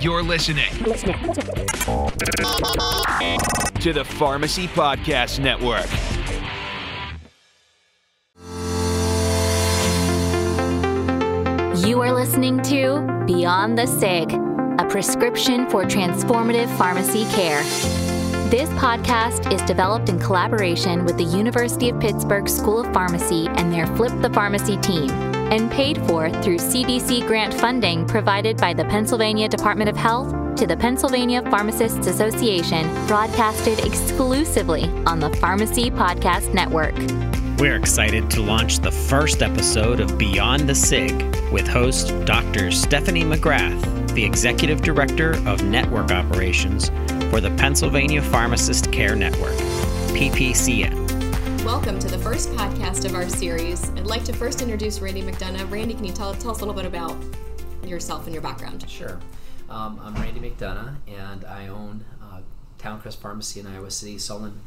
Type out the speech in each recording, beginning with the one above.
You're listening to the Pharmacy Podcast Network. You are listening to Beyond the SIG, a prescription for transformative pharmacy care. This podcast is developed in collaboration with the University of Pittsburgh School of Pharmacy and their Flip the Pharmacy team, and paid for through CDC grant funding provided by the Pennsylvania Department of Health to the Pennsylvania Pharmacists Association, broadcasted exclusively on the Pharmacy Podcast Network. We're excited to launch the first episode of Beyond the SIG with host Dr. Stephanie McGrath, the Executive Director of Network Operations for the Pennsylvania Pharmacist Care Network, PPCN. Welcome to the first podcast of our series. I'd like to first introduce Randy McDonough. Randy, can you tell, tell us a little bit about yourself and your background? Sure. Um, I'm Randy McDonough, and I own uh, Towncrest Pharmacy in Iowa City, Solon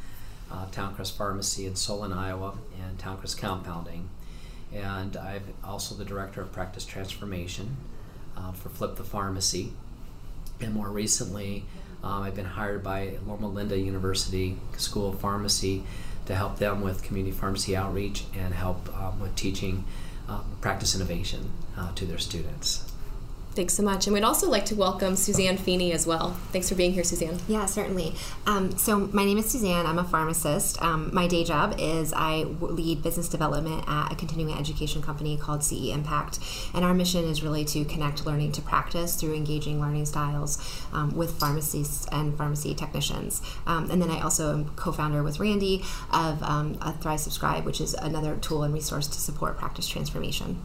uh, Towncrest Pharmacy in Solon, Iowa, and Towncrest Compounding. And I'm also the Director of Practice Transformation uh, for Flip the Pharmacy. And more recently, um, I've been hired by Loma Linda University School of Pharmacy to help them with community pharmacy outreach and help um, with teaching um, practice innovation uh, to their students. Thanks so much. And we'd also like to welcome Suzanne Feeney as well. Thanks for being here, Suzanne. Yeah, certainly. Um, so, my name is Suzanne. I'm a pharmacist. Um, my day job is I lead business development at a continuing education company called CE Impact. And our mission is really to connect learning to practice through engaging learning styles um, with pharmacists and pharmacy technicians. Um, and then I also am co founder with Randy of um, Thrive Subscribe, which is another tool and resource to support practice transformation.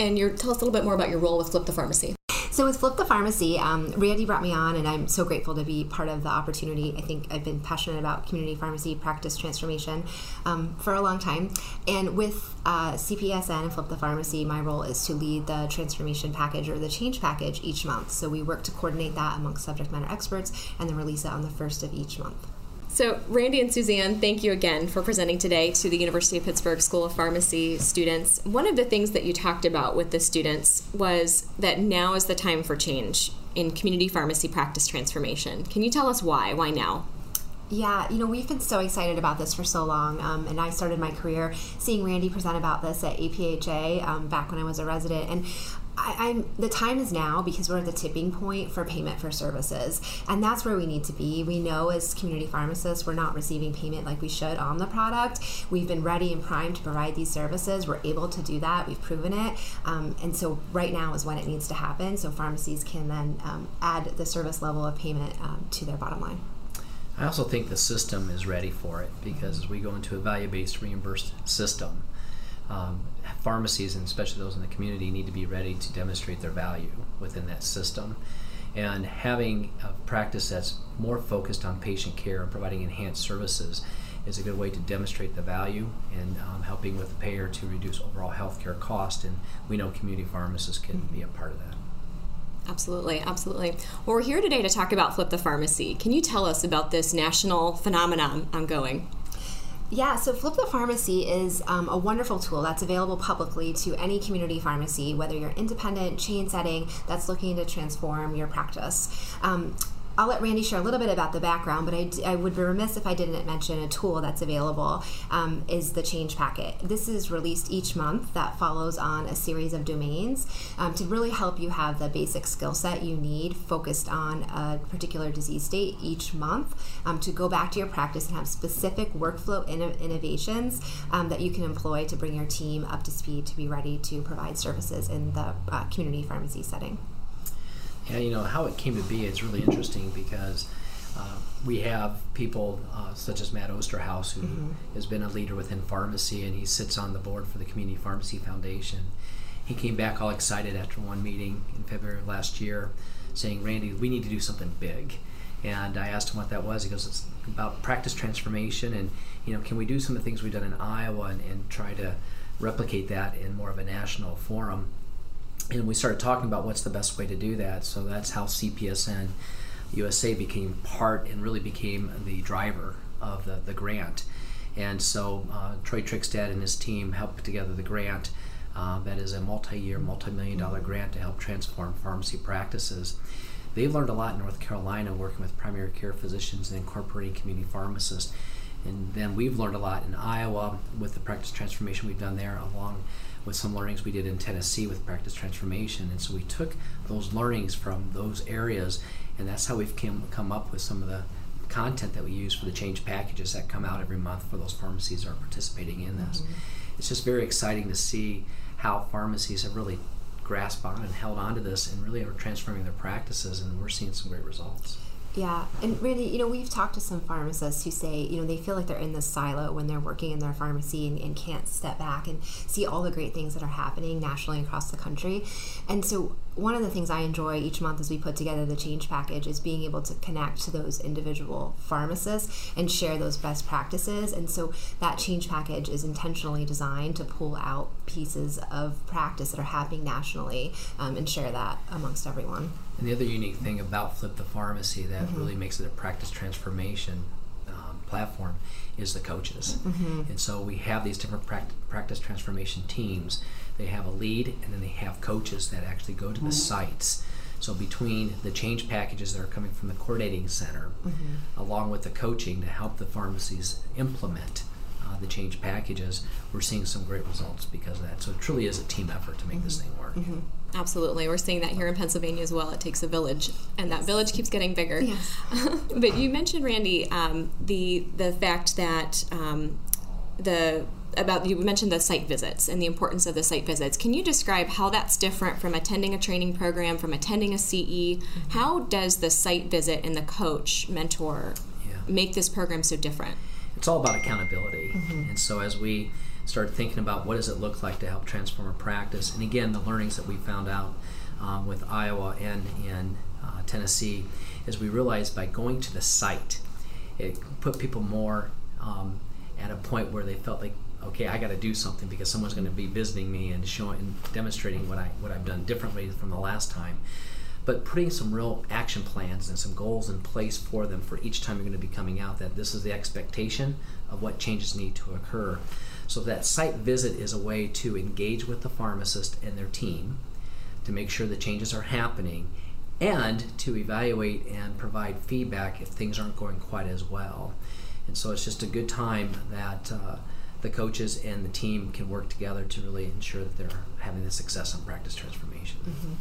And tell us a little bit more about your role with Flip the Pharmacy. So with Flip the Pharmacy, um, Randy brought me on, and I'm so grateful to be part of the opportunity. I think I've been passionate about community pharmacy practice transformation um, for a long time. And with uh, CPESN and Flip the Pharmacy, my role is to lead the transformation package or the change package each month. So we work to coordinate that amongst subject matter experts and then release it on the first of each month. So, Randy and Suzanne, thank you again for presenting today to the University of Pittsburgh School of Pharmacy students. One of the things that you talked about with the students was that now is the time for change in community pharmacy practice transformation. Can you tell us why? Why now? Yeah, you know, we've been so excited about this for so long. Um, and I started my career seeing Randy present about this at APHA um, back when I was a resident. And I, am the time is now because we're at the tipping point for payment for services, and that's where we need to be. We know as community pharmacists we're not receiving payment like we should on the product. We've been ready and primed to provide these services. We're able to do that. We've proven it, um, and so right now is when it needs to happen. So pharmacies can then um, add the service level of payment um, to their bottom line. I also think the system is ready for it because as we go into a value-based reimbursed system. Um, pharmacies, and especially those in the community, need to be ready to demonstrate their value within that system. And having a practice that's more focused on patient care and providing enhanced services is a good way to demonstrate the value and um, helping with the payer to reduce overall healthcare cost. And we know community pharmacists can be a part of that. Absolutely, absolutely. Well, we're here today to talk about Flip the Pharmacy. Can you tell us about this national phenomenon ongoing? Yeah, so Flip the Pharmacy is um, a wonderful tool that's available publicly to any community pharmacy, whether you're independent, chain setting, that's looking to transform your practice. Um, I'll let Randy share a little bit about the background, but I, I would be remiss if I didn't mention a tool that's available um, is the Change Packet. This is released each month that follows on a series of domains um, to really help you have the basic skill set you need focused on a particular disease state each month um, to go back to your practice and have specific workflow inno- innovations um, that you can employ to bring your team up to speed to be ready to provide services in the uh, community pharmacy setting. Yeah, you know how it came to be is really interesting because uh, we have people uh, such as Matt Osterhaus, who mm-hmm. has been a leader within pharmacy, and he sits on the board for the Community Pharmacy Foundation. He came back all excited after one meeting in February of last year, saying, "Randy, we need to do something big." And I asked him what that was. He goes, "It's about practice transformation, and you know, can we do some of the things we've done in Iowa and, and try to replicate that in more of a national forum?" And we started talking about what's the best way to do that. So that's how CPESN USA became part and really became the driver of the, the grant. And so uh, Troy Trygstad and his team helped put together the grant. Uh, that is a multi-year, multi-million dollar grant to help transform pharmacy practices. they've learned a lot in North Carolina working with primary care physicians and incorporating community pharmacists. And then we've learned a lot in Iowa with the practice transformation we've done there, along with some learnings we did in Tennessee with practice transformation. And so we took those learnings from those areas, and that's how we've come, come up with some of the content that we use for the change packages that come out every month for those pharmacies that are participating in this. Mm-hmm. It's just very exciting to see how pharmacies have really grasped on and held on to this and really are transforming their practices, and we're seeing some great results. Yeah, and Randy, you know, we've talked to some pharmacists who say, you know, they feel like they're in this silo when they're working in their pharmacy and, and, can't step back and see all the great things that are happening nationally across the country. And so, one of the things I enjoy each month as we put together the change package is being able to connect to those individual pharmacists and share those best practices. And so, that change package is intentionally designed to pull out pieces of practice that are happening nationally um, and share that amongst everyone. And the other unique thing about Flip the Pharmacy that mm-hmm. really makes it a practice transformation um, platform is the coaches. Mm-hmm. And so we have these different practice transformation teams. They have a lead, and then they have coaches that actually go to the mm-hmm. sites. So between the change packages that are coming from the coordinating center, mm-hmm. along with the coaching to help the pharmacies implement uh, the change packages, we're seeing some great results because of that. So it truly is a team effort to make this mm-hmm. thing work. Mm-hmm. Absolutely. We're seeing that here in Pennsylvania as well. It takes a village, and that village keeps getting bigger. Yes. but you mentioned, Randy, um, the, the fact that um, the about you mentioned the site visits and the importance of the site visits. Can you describe how that's different from attending a training program, from attending a CE? Mm-hmm. How does the site visit and the coach mentor yeah. make this program so different? It's all about accountability. Mm-hmm. And so as we started thinking about what does it look like to help transform a practice. And again, the learnings that we found out um, with Iowa and in uh, Tennessee is we realized by going to the site, it put people more um, at a point where they felt like, okay, I got to do something because someone's going to be visiting me and showing and demonstrating what I what I've done differently from the last time. But putting some real action plans and some goals in place for them for each time you're going to be coming out that this is the expectation of what changes need to occur. So that site visit is a way to engage with the pharmacist and their team to make sure the changes are happening and to evaluate and provide feedback if things aren't going quite as well. And so it's just a good time that uh, the coaches and the team can work together to really ensure that they're having the success on practice transformation. Mm-hmm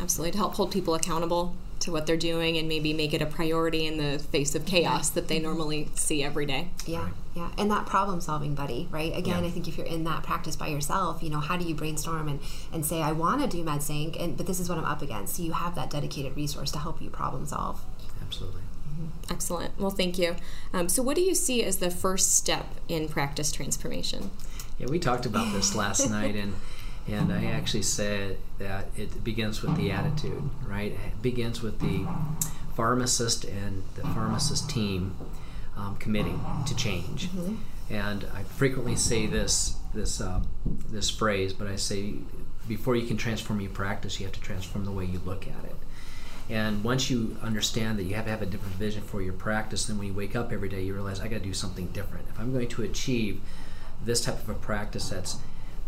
absolutely to help hold people accountable to what they're doing and maybe make it a priority in the face of chaos that they normally see every day. Yeah, yeah. And that problem solving buddy, right? Again, yeah. I think if you're in that practice by yourself, you know, how do you brainstorm and, and say, I want to do MedSync, and but this is what I'm up against. So you have that dedicated resource to help you problem solve. Absolutely. Excellent. Well, thank you. Um, so, what do you see as the first step in practice transformation? Yeah, we talked about this last night, and and I actually said that it begins with the attitude, right? It begins with the pharmacist and the pharmacist team um, committing to change. Mm-hmm. And I frequently say this this uh, this phrase, but I say before you can transform your practice, you have to transform the way you look at it. And once you understand that you have to have a different vision for your practice, then when you wake up every day, you realize I got to do something different. If I'm going to achieve this type of a practice that's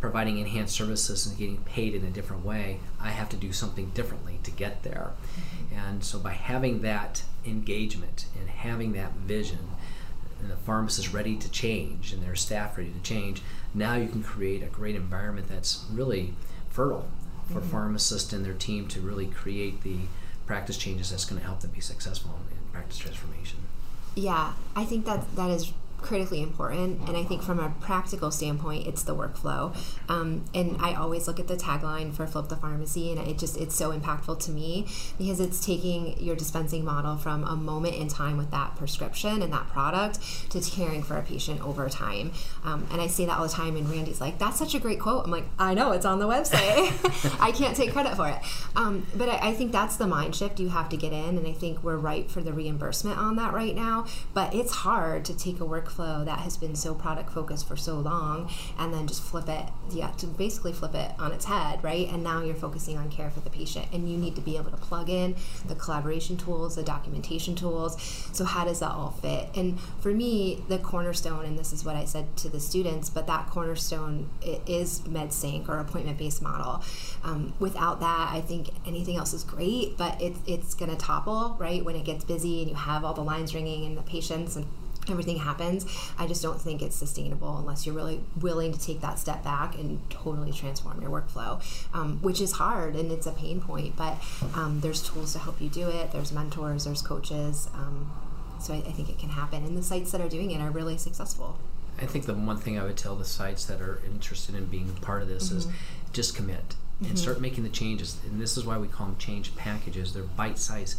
providing enhanced services and getting paid in a different way, I have to do something differently to get there. And so by having that engagement and having that vision, and the pharmacist ready to change and their staff ready to change, now you can create a great environment that's really fertile for mm-hmm. pharmacists and their team to really create the practice changes that's going to help them be successful in practice transformation. Yeah, I think that that is critically important. And I think from a practical standpoint, it's the workflow. Um, and I always look at the tagline for Flip the Pharmacy, and it just it's so impactful to me because it's taking your dispensing model from a moment in time with that prescription and that product to caring for a patient over time. Um, and I say that all the time. And Randy's like, "That's such a great quote." I'm like, "I know it's on the website. I can't take credit for it." Um, but I, I think that's the mind shift you have to get in, and I think we're right for the reimbursement on that right now. But it's hard to take a work workflow that has been so product focused for so long and then just flip it yeah to basically flip it on its head right? And now you're focusing on care for the patient and you need to be able to plug in the collaboration tools the documentation tools. So how does that all fit? And for me the cornerstone and this is what i said to the students but that cornerstone is medsync or appointment based model. Um, without that i think anything else is great but it's, it's going to topple right when it gets busy and you have all the lines ringing and the patients and everything happens. I just don't think it's sustainable unless you're really willing to take that step back and totally transform your workflow, um, which is hard and it's a pain point. But um, there's tools to help you do it. There's mentors. There's coaches. Um, so I, I, think it can happen, and the sites that are doing it are really successful. I think the one thing I would tell the sites that are interested in being part of this mm-hmm. is just commit and mm-hmm. start making the changes. And this is why we call them change packages. They're bite-sized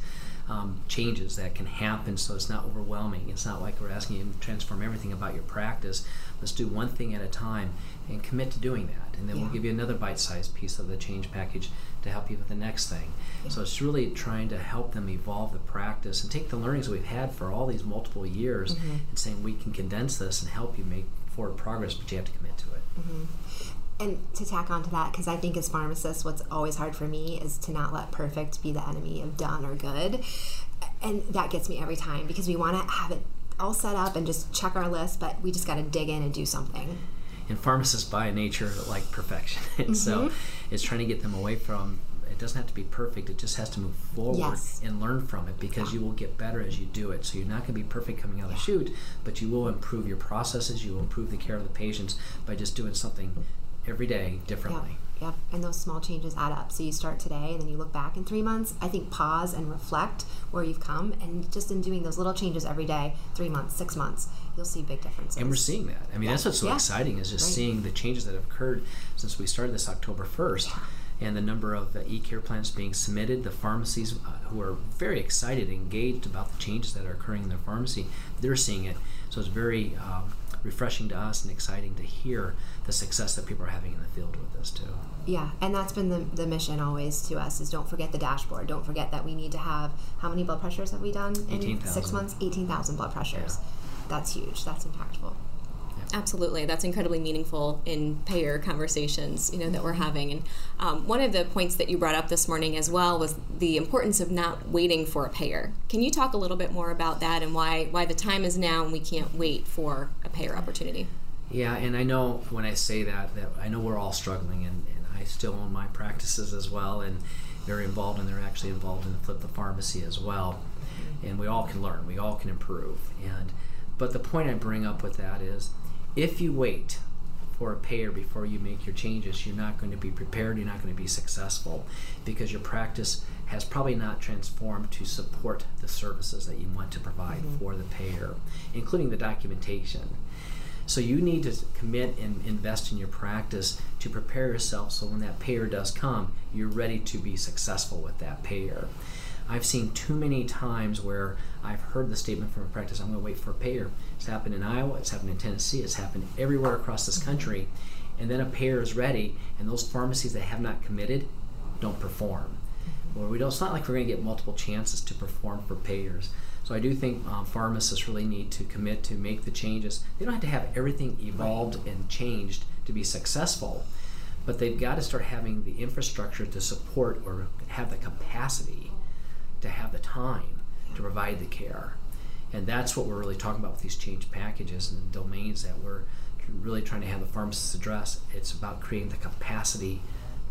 um, changes that can happen so it's not overwhelming. It's not like we're asking you to transform everything about your practice. Let's do one thing at a time and commit to doing that. And then yeah. we'll give you another bite sized piece of the change package to help you with the next thing. Yeah. So it's really trying to help them evolve the practice and take the learnings we've had for all these multiple years mm-hmm. and saying we can condense this and help you make forward progress, but you have to commit to it. Mm-hmm and to tack on to that, because I think as pharmacists, what's always hard for me is to not let perfect be the enemy of done or good. And that gets me every time because we want to have it all set up and just check our list, but we just got to dig in and do something. And pharmacists by nature like perfection. and mm-hmm. so it's trying to get them away from it doesn't have to be perfect it just has to move forward yes. and learn from it because yeah. you will get better as you do it so you're not going to be perfect coming out of the chute but you will improve your processes you will improve the care of the patients by just doing something every day differently. Yep. yep. And those small changes add up. So you start today and then you look back in three months. I think pause and reflect where you've come. And just in doing those little changes every day, three months, six months, you'll see big differences. And we're seeing that. I mean, yeah. that's what's so yeah. exciting is just right. seeing the changes that have occurred since we started this October 1st. Yeah and the number of uh, e-care plans being submitted, the pharmacies uh, who are very excited, engaged about the changes that are occurring in their pharmacy, they're seeing it. So it's very um, refreshing to us and exciting to hear the success that people are having in the field with this too. Yeah, and that's been the, the mission always to us is don't forget the dashboard. Don't forget that we need to have how many blood pressures have we done in six months? Eighteen thousand blood pressures. Yeah. That's huge. That's impactful. Absolutely, that's incredibly meaningful in payer conversations, you know, that we're having. And um, one of the points that you brought up this morning as well was the importance of not waiting for a payer. Can you talk a little bit more about that and why why the time is now and we can't wait for a payer opportunity? Yeah, and I know when I say that, that I know we're all struggling, and, and I still own my practices as well, and very involved, and they're actually involved in the flip the pharmacy as well. And we all can learn, we all can improve, and but the point I bring up with that is if you wait for a payer before you make your changes, you're not going to be prepared, you're not going to be successful because your practice has probably not transformed to support the services that you want to provide mm-hmm. for the payer, including the documentation. So you need to commit and invest in your practice to prepare yourself so when that payer does come, you're ready to be successful with that payer. I've seen too many times where I've heard the statement from a practice, I'm going to wait for a payer. It's happened in Iowa, it's happened in Tennessee, it's happened everywhere across this country. And then a payer is ready, and those pharmacies that have not committed don't perform. Or we don't, it's not like we're going to get multiple chances to perform for payers. So I do think um, pharmacists really need to commit to make the changes. They don't have to have everything evolved and changed to be successful, but they've got to start having the infrastructure to support or have the capacity to have the time to provide the care. And that's what we're really talking about with these change packages and the domains that we're really trying to have the pharmacists address. It's about creating the capacity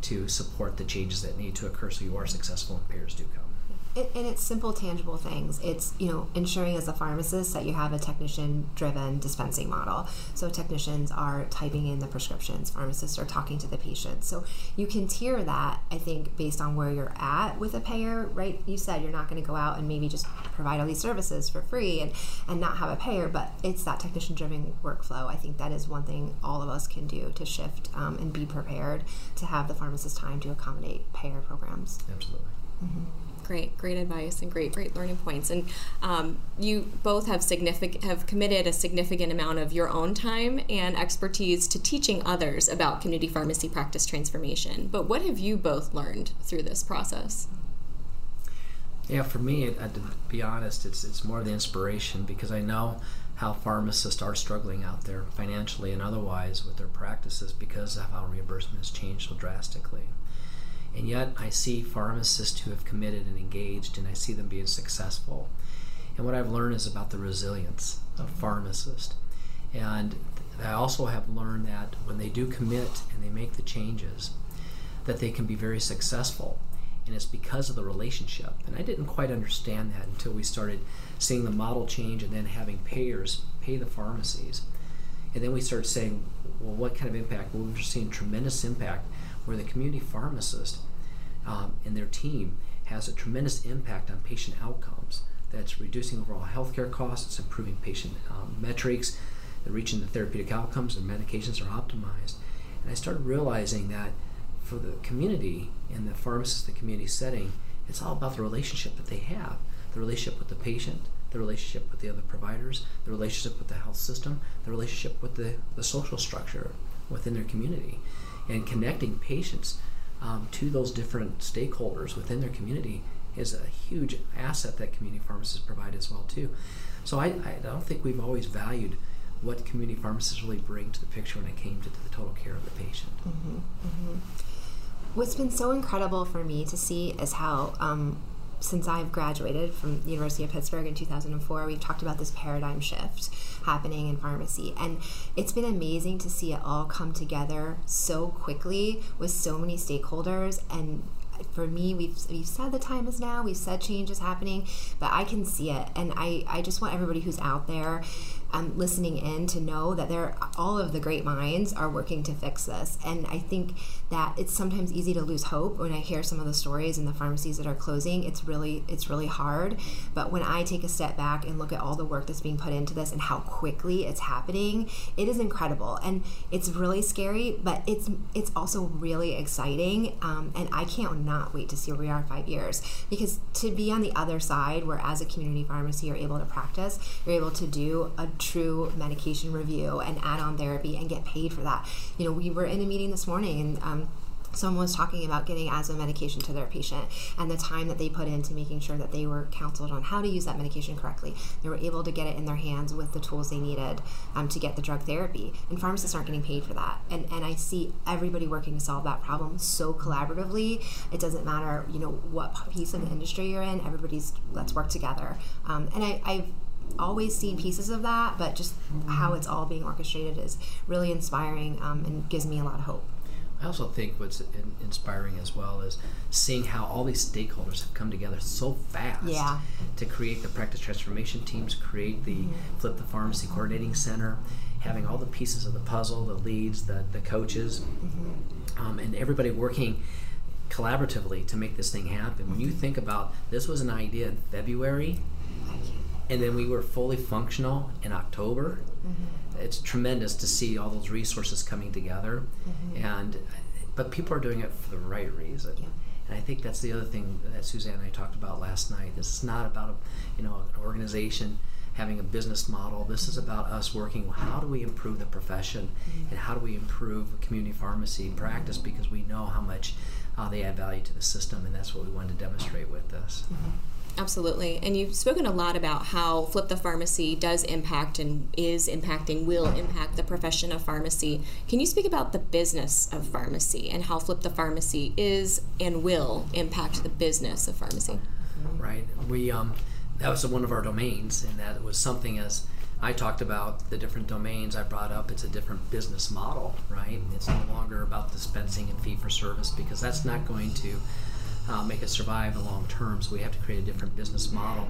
to support the changes that need to occur so you are successful and payers do come and it's simple tangible things. It's you know ensuring as a pharmacist that you have a technician driven dispensing model. So technicians are typing in the prescriptions pharmacists are talking to the patients. So you can tier that i think based on where you're at with a payer right? You said you're not going to go out and maybe just provide all these services for free and and not have a payer but it's that technician driven workflow. I think that is one thing all of us can do to shift um, and be prepared to have the pharmacist time to accommodate payer programs. Absolutely. Mm-hmm great, great advice and great, great learning points. And um, you both have significant have committed a significant amount of your own time and expertise to teaching others about community pharmacy practice transformation. But what have you both learned through this process? Yeah, for me, it, to be honest, it's it's more the inspiration because I know how pharmacists are struggling out there financially and otherwise with their practices because of how reimbursement has changed so drastically. And yet, I see pharmacists who have committed and engaged, and I see them being successful. And what I've learned is about the resilience of mm-hmm. pharmacists. And I also have learned that when they do commit and they make the changes, that they can be very successful. And it's because of the relationship. And I didn't quite understand that until we started seeing the model change and then having payers pay the pharmacies. And then we started saying, well, what kind of impact? Well, we're seeing tremendous impact where the community pharmacist um, and their team has a tremendous impact on patient outcomes. That's reducing overall healthcare costs, it's improving patient um, metrics, they're reaching the therapeutic outcomes, and medications are optimized. And I started realizing that for the community and the pharmacist, the community setting, it's all about the relationship that they have the relationship with the patient, the relationship with the other providers, the relationship with the health system, the relationship with the, the social structure within their community and connecting patients um, to those different stakeholders within their community is a huge asset that community pharmacists provide as well too. So I, I don't think we've always valued what community pharmacists really bring to the picture when it came to the total care of the patient. Mm-hmm, mm-hmm. What's been so incredible for me to see is how um, since I've graduated from the University of Pittsburgh in 2004, we've talked about this paradigm shift happening in pharmacy. And it's been amazing to see it all come together so quickly with so many stakeholders and for me we've, we've said the time is now we've said change is happening but i can see it and i, I just want everybody who's out there um, listening in to know that there all of the great minds are working to fix this. And i think that it's sometimes easy to lose hope when i hear some of the stories in the pharmacies that are closing. It's really it's really hard. But when i take a step back and look at all the work that's being put into this and how quickly it's happening it is incredible. And it's really scary but it's it's also really exciting. Um, and i can't not wait to see where we are five years. Because to be on the other side where as a community pharmacy you're able to practice you're able to do a true medication review and add-on therapy and get paid for that. You know, we were in a meeting this morning and um, someone was talking about getting asthma medication to their patient and the time that they put into making sure that they were counseled on how to use that medication correctly. They were able to get it in their hands with the tools they needed um, to get the drug therapy. And pharmacists aren't getting paid for that. And, and I see everybody working to solve that problem so collaboratively. It doesn't matter, you know, what piece of the industry you're in, everybody's, let's work together. Um, and I, I've always seen pieces of that, but just how it's all being orchestrated is really inspiring um, and gives me a lot of hope. I also think what's in- inspiring as well is seeing how all these stakeholders have come together so fast yeah. to create the practice transformation teams, create the mm-hmm. Flip the Pharmacy Coordinating Center, having all the pieces of the puzzle, the leads, the, the coaches, mm-hmm. um, and everybody working collaboratively to make this thing happen. When you think about this was an idea in February and then we were fully functional in October. Mm-hmm. It's tremendous to see all those resources coming together, mm-hmm. and but people are doing it for the right reason. Yeah. And I think that's the other thing that Suzanne and I talked about last night. This is not about a, you know an organization having a business model. This is about us working. How do we improve the profession, mm-hmm. and how do we improve community pharmacy practice? Because we know how much uh, they add value to the system, and that's what we wanted to demonstrate with this. Absolutely. And you've spoken a lot about how Flip the Pharmacy does impact and is impacting, will impact the profession of pharmacy. Can you speak about the business of pharmacy and how Flip the Pharmacy is and will impact the business of pharmacy? Right. We um, that was one of our domains, and that was something as I talked about the different domains I brought up. It's a different business model, right? It's no longer about dispensing and fee for service because that's not going to uh, make us survive in the long term. So we have to create a different business model.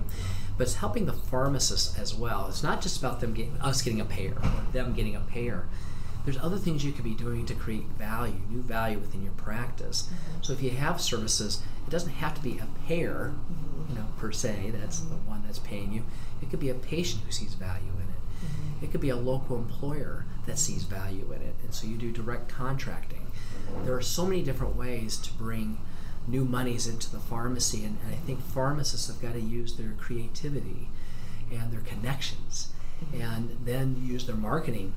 But it's helping the pharmacists as well. It's not just about them getting us getting a payer or them getting a payer. There's other things you could be doing to create value, new value within your practice. Mm-hmm. So if you have services, it doesn't have to be a payer, you know, per se. That's the one that's paying you. It could be a patient who sees value in it. Mm-hmm. It could be a local employer that sees value in it, and so you do direct contracting. There are so many different ways to bring new monies into the pharmacy. And, and I think pharmacists have got to use their creativity and their connections and then use their marketing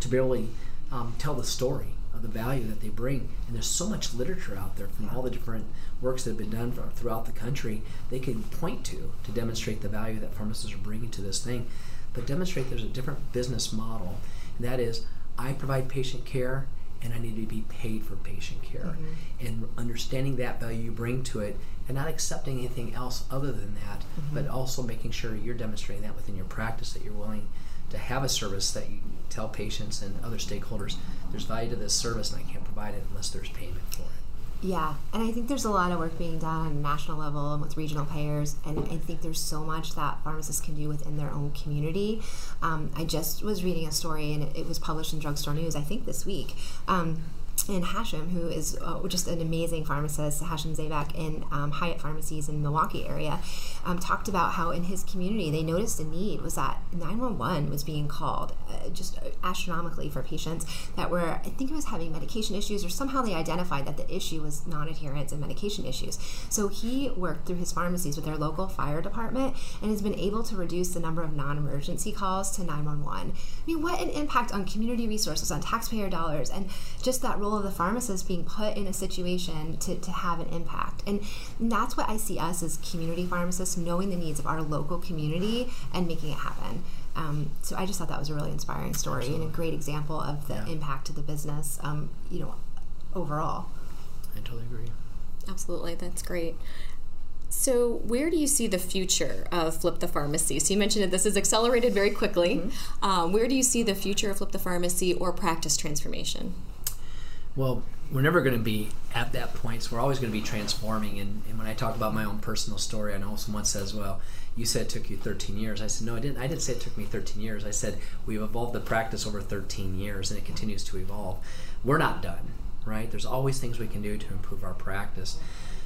to really um, tell the story of the value that they bring. And there's so much literature out there from all the different works that have been done throughout the country they can point to to demonstrate the value that pharmacists are bringing to this thing. but demonstrate there's a different business model, and that is I provide patient care and I need to be paid for patient care. Mm-hmm. And understanding that value you bring to it and not accepting anything else other than that, mm-hmm. but also making sure you're demonstrating that within your practice that you're willing to have a service that you tell patients and other stakeholders there's value to this service and I can't provide it unless there's payment for it. Yeah, and I think there's a lot of work being done on a national level and with regional payers, and I think there's so much that pharmacists can do within their own community. Um, I just was reading a story, and it, it, was published in Drugstore News, I think this week. Um, and Hashim, who is uh, just an amazing pharmacist, Hashim Zaibak in um, Hayat Pharmacies in the Milwaukee area, um, talked about how in his community they noticed a need was that 911 was being called uh, just astronomically for patients that were, I think it was having medication issues, or somehow they identified that the issue was non-adherence and medication issues. So he worked through his pharmacies with their local fire department and has been able to reduce the number of non-emergency calls to 911. I mean, what an impact on community resources, on taxpayer dollars, and just that role of the pharmacist being put in a situation to, to have an impact. And that's what I see us as community pharmacists, knowing the needs of our local community and making it happen. Um, so I just thought that was a really inspiring story Absolutely. and a great example of the yeah. impact to the business, um, you know, overall. I totally agree. Absolutely, that's great. So, where do you see the future of Flip the Pharmacy? So, you mentioned that this is accelerated very quickly. Mm-hmm. Um, where do you see the future of Flip the Pharmacy or practice transformation? Well, we're never going to be at that point, so we're always going to be transforming. And, and, when I talk about my own personal story, I know someone says, "Well, you said it took you 13 years." I said, "No, I didn't. I didn't say it took me 13 years. I said we've evolved the practice over 13 years, and it continues to evolve. We're not done, right? There's always things we can do to improve our practice.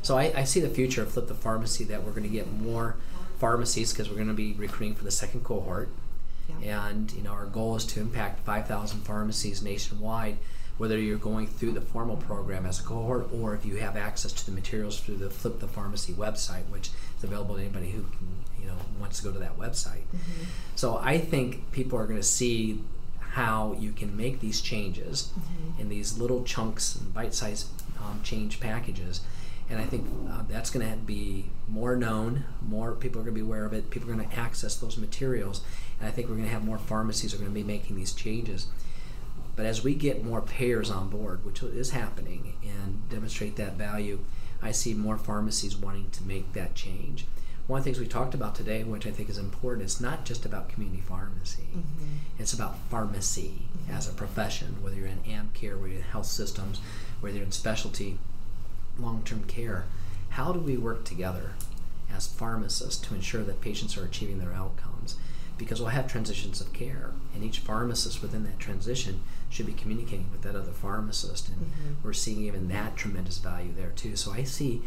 So I, I see the future of Flip the Pharmacy that we're going to get more pharmacies because we're going to be recruiting for the second cohort, yeah. and you know our goal is to impact 5,000 pharmacies nationwide." Whether you're going through the formal program as a cohort or if you have access to the materials through the Flip the Pharmacy website, which is available to anybody who can, you know wants to go to that website. Mm-hmm. So I think people are going to see how you can make these changes mm-hmm. in these little chunks and bite-sized um, change packages. And I think uh, that's going to be more known. More people are going to be aware of it. People are going to access those materials, and I think we're going to have more pharmacies are going to be making these changes. But as we get more payers on board, which is happening, and demonstrate that value, I see more pharmacies wanting to make that change. One of the things we talked about today, which I think is important, it's not just about community pharmacy. Mm-hmm. It's about pharmacy mm-hmm. as a profession, whether you're in AmCare, whether you're in health systems, whether you're in specialty, long-term care. How do we work together as pharmacists to ensure that patients are achieving their outcomes? Because we'll have transitions of care, and each pharmacist within that transition should be communicating with that other pharmacist, and mm-hmm. we're seeing even that tremendous value there too. So I see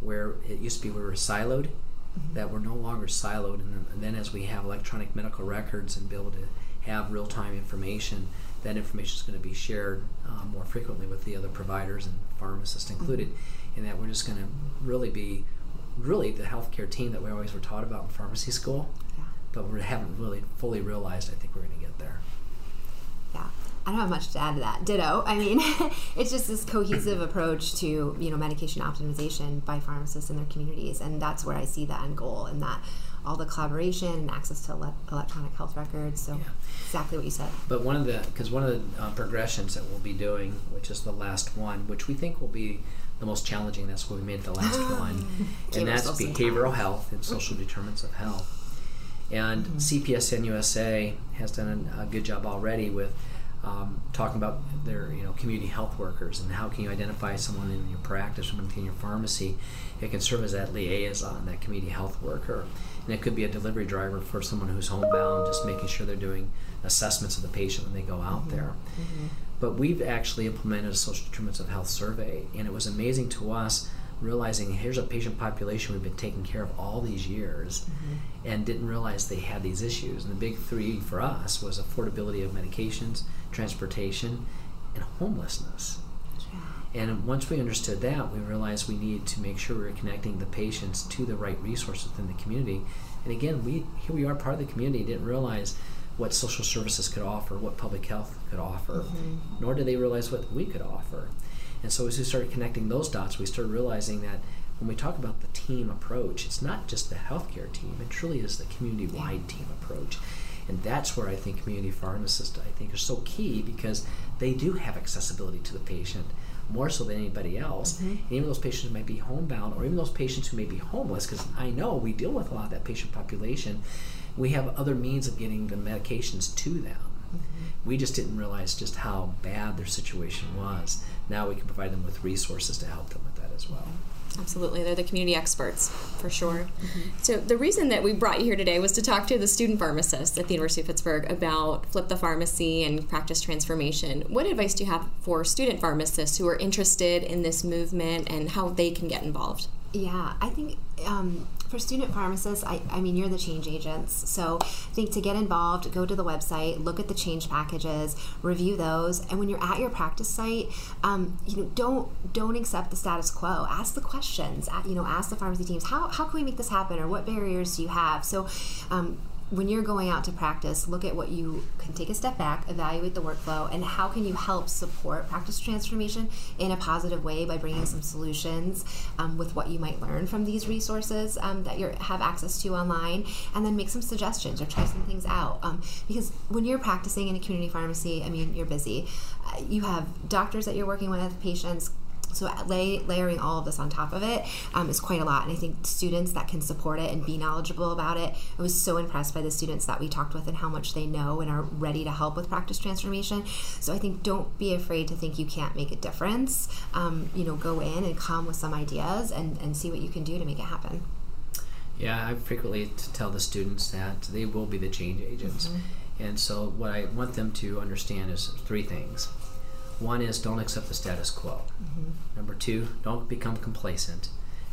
where it used to be we were siloed, mm-hmm. that we're no longer siloed, and then, as we have electronic medical records and be able to have real time information, that information is going to be shared uh, more frequently with the other providers and pharmacists included, mm-hmm. and that we're just going to really be really the healthcare team that we always were taught about in pharmacy school. But we haven't really fully realized. I think we're going to get there. Yeah. I don't have much to add to that. Ditto. I mean, it's just this cohesive approach to you know medication optimization by pharmacists in their communities, and that's where I see the end goal, and that all the collaboration and access to ele- electronic health records. So yeah. exactly what you said. But one of the because one of the uh, progressions that we'll be doing, which is the last one, which we think will be the most challenging. That's what we made the last one, and that's behavioral health and social determinants of health. And mm-hmm. CPESN USA has done a, good job already with um, talking about their you know community health workers and how can you identify someone in your practice or in your pharmacy it can serve as that liaison that community health worker and it could be a delivery driver for someone who's homebound just making sure they're doing assessments of the patient when they go out mm-hmm. there mm-hmm. but we've actually implemented a social determinants of health survey and it was amazing to us realizing here's a patient population we've been taking care of all these years mm-hmm. and didn't realize they had these issues and the big three for us was affordability of medications transportation, and homelessness. And once we understood that, we realized we needed to make sure we were connecting the patients to the right resources within the community. And again, we here we are part of the community, didn't realize what social services could offer, what public health could offer, mm-hmm. nor did they realize what we could offer. And so as we started connecting those dots, we started realizing that when we talk about the team approach, it's not just the healthcare team, it truly is the community wide team approach. And that's where I think community pharmacists, I think, are so key because they do have accessibility to the patient more so than anybody else. Mm-hmm. And even those patients who might be homebound or even those patients who may be homeless, because I know we deal with a lot of that patient population, we have other means of getting the medications to them. Mm-hmm. We just didn't realize just how bad their situation was. Now we can provide them with resources to help them with that as well. Absolutely, they're the community experts for sure. So, the reason that we brought you here today was to talk to the student pharmacists at the University of Pittsburgh about Flip the Pharmacy and practice transformation. What advice do you have for student pharmacists who are interested in this movement and how they can get involved? Yeah, I think um, for student pharmacists, I, I mean, you're the change agents. So I think to get involved, go to the website, look at the change packages, review those, and when you're at your practice site, um, you know, don't don't accept the status quo. Ask the questions. You know, ask the pharmacy teams how how can we make this happen, or what barriers do you have? So. Um, when you're going out to practice, look at what you can take a step back, evaluate the workflow, and how can you help support practice transformation in a positive way by bringing some solutions um, with what you might learn from these resources um, that you have access to online, and then make some suggestions or try some things out. Um, because when you're practicing in a community pharmacy, I mean, you're busy. Uh, you have doctors that you're working with, patients, so lay, layering all of this on top of it um, is quite a lot and i think students that can support it and be knowledgeable about it i was so impressed by the students that we talked with and how much they know and are ready to help with practice transformation so i think don't be afraid to think you can't make a difference um, you know go in and come with some ideas and, and see what you can do to make it happen Yeah, I frequently tell the students that they will be the change agents. And so, what I want them to understand is three things. One is don't accept the status quo. Number two, don't become complacent.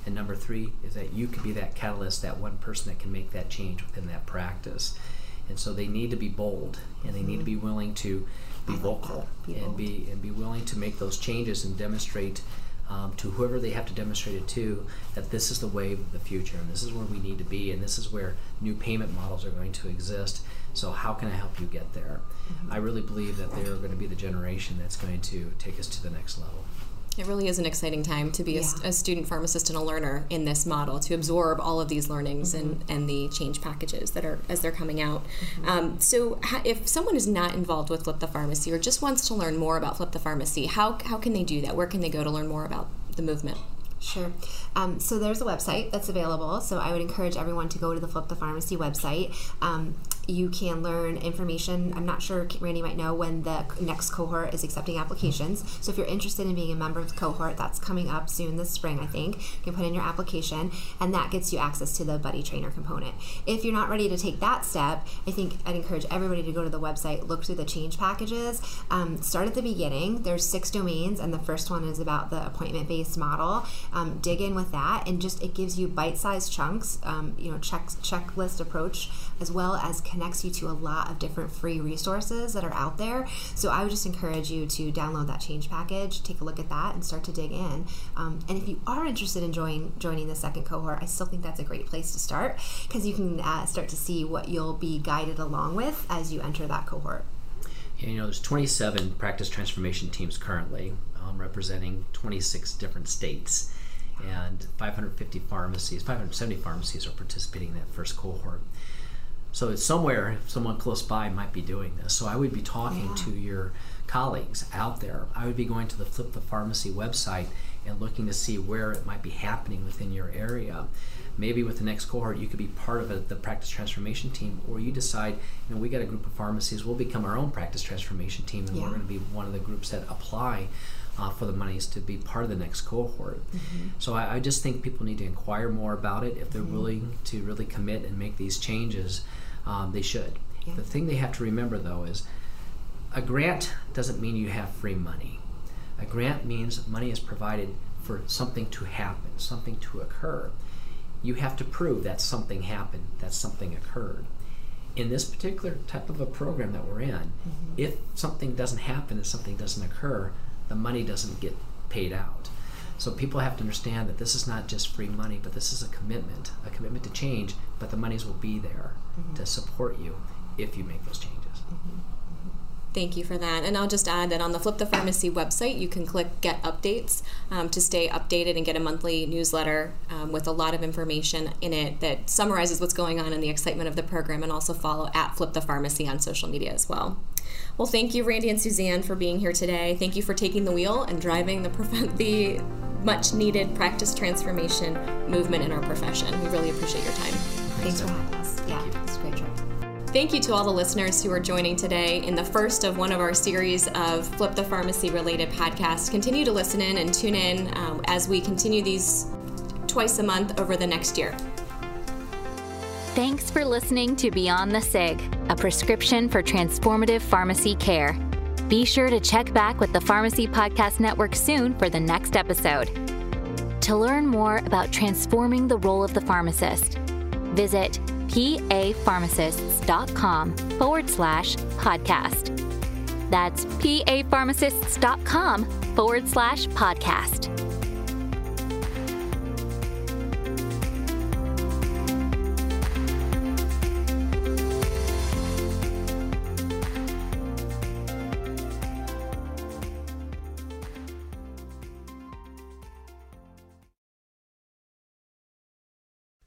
And number three is that you could be that catalyst, that one person that can make that change within that practice. And so they need to be bold and they need to be willing to be vocal Be and be and be willing to make those changes and demonstrate um, to whoever they have to demonstrate it to that this is the wave of the future and this is where we need to be and this is where new payment models are going to exist. So how can I help you get there? I really believe that they are going to be the generation that's going to take us to the next level. It really is an exciting time to be a, Yeah. a student pharmacist and a learner in this model to absorb all of these learnings and, and the change packages that are as they're coming out. Um, so, ha- if someone is not involved with Flip the Pharmacy or just wants to learn more about Flip the Pharmacy, how, how can they do that? Where can they go to learn more about the movement? Sure. Um, so there's a website that's available. So I would encourage everyone to go to the Flip the Pharmacy website. Um, you can learn information. I'm not sure Randy might know when the next cohort is accepting applications. So if you're interested in being a member of the cohort, that's coming up soon this spring, I think. You can put in your application, and that gets you access to the buddy trainer component. If you're not ready to take that step, I think I'd encourage everybody to go to the website, look through the change packages, um, start at the beginning. There's six domains, and the first one is about the appointment-based model. Um, dig in with that, and just it gives you bite-sized chunks. Um, you know, check checklist approach, as well as connects you to a lot of different free resources that are out there. So I would just encourage you to download that change package, take a look at that, and start to dig in. Um, and if you are interested in join, joining the second cohort, I still think that's a great place to start because you can uh, start to see what you'll be guided along with as you enter that cohort. And, you know, there's 27 practice transformation teams currently um, representing 26 different states, and 550 pharmacies, 570 pharmacies are participating in that first cohort. So it's somewhere someone close by might be doing this. So I would be talking Yeah. to mm-hmm. your colleagues out there. I would be going to the Flip the Pharmacy website and looking to see where it might be happening within your area. Maybe with the next cohort, you could be part of a, the practice transformation team, or you decide, you know, we got a group of pharmacies, we'll become our own practice transformation team, and Yeah. we're going to be one of the groups that apply uh, for the monies to be part of the next cohort. Mm-hmm. So I, I just think people need to inquire more about it. If they're mm-hmm. willing to really commit and make these changes, um, they should. Yeah. The thing they have to remember though is a grant doesn't mean you have free money. A grant means money is provided for something to happen, something to occur. You have to prove that something happened, that something occurred. In this particular type of a program that we're in, if something doesn't happen and something doesn't occur, the money doesn't get paid out. So people have to understand that this is not just free money, but this is a commitment, a commitment to change, but the monies will be there mm-hmm. to support you if you make those changes. Mm-hmm. Thank you for that. And I'll just add that on the Flip the Pharmacy website, you can click Get Updates um, to stay updated and get a monthly newsletter um, with a lot of information in it that summarizes what's going on and the excitement of the program, and also follow at Flip the Pharmacy on social media as well. Well, thank you, Randy and Suzanne, for being here today. Thank you for taking the wheel and driving the, the much needed practice transformation movement in our profession. We really appreciate your time. Thanks for having us. Thank you to all the listeners who are joining today in the first of one of our series of Flip the Pharmacy related podcasts. Continue to listen in and tune in um, as we continue these twice a month over the next year. Thanks for listening to Beyond the SIG, a prescription for transformative pharmacy care. Be sure to check back with the Pharmacy Podcast Network soon for the next episode. To learn more about transforming the role of the pharmacist, visit papharmacists.com forward slash podcast. That's papharmacists.com forward slash podcast.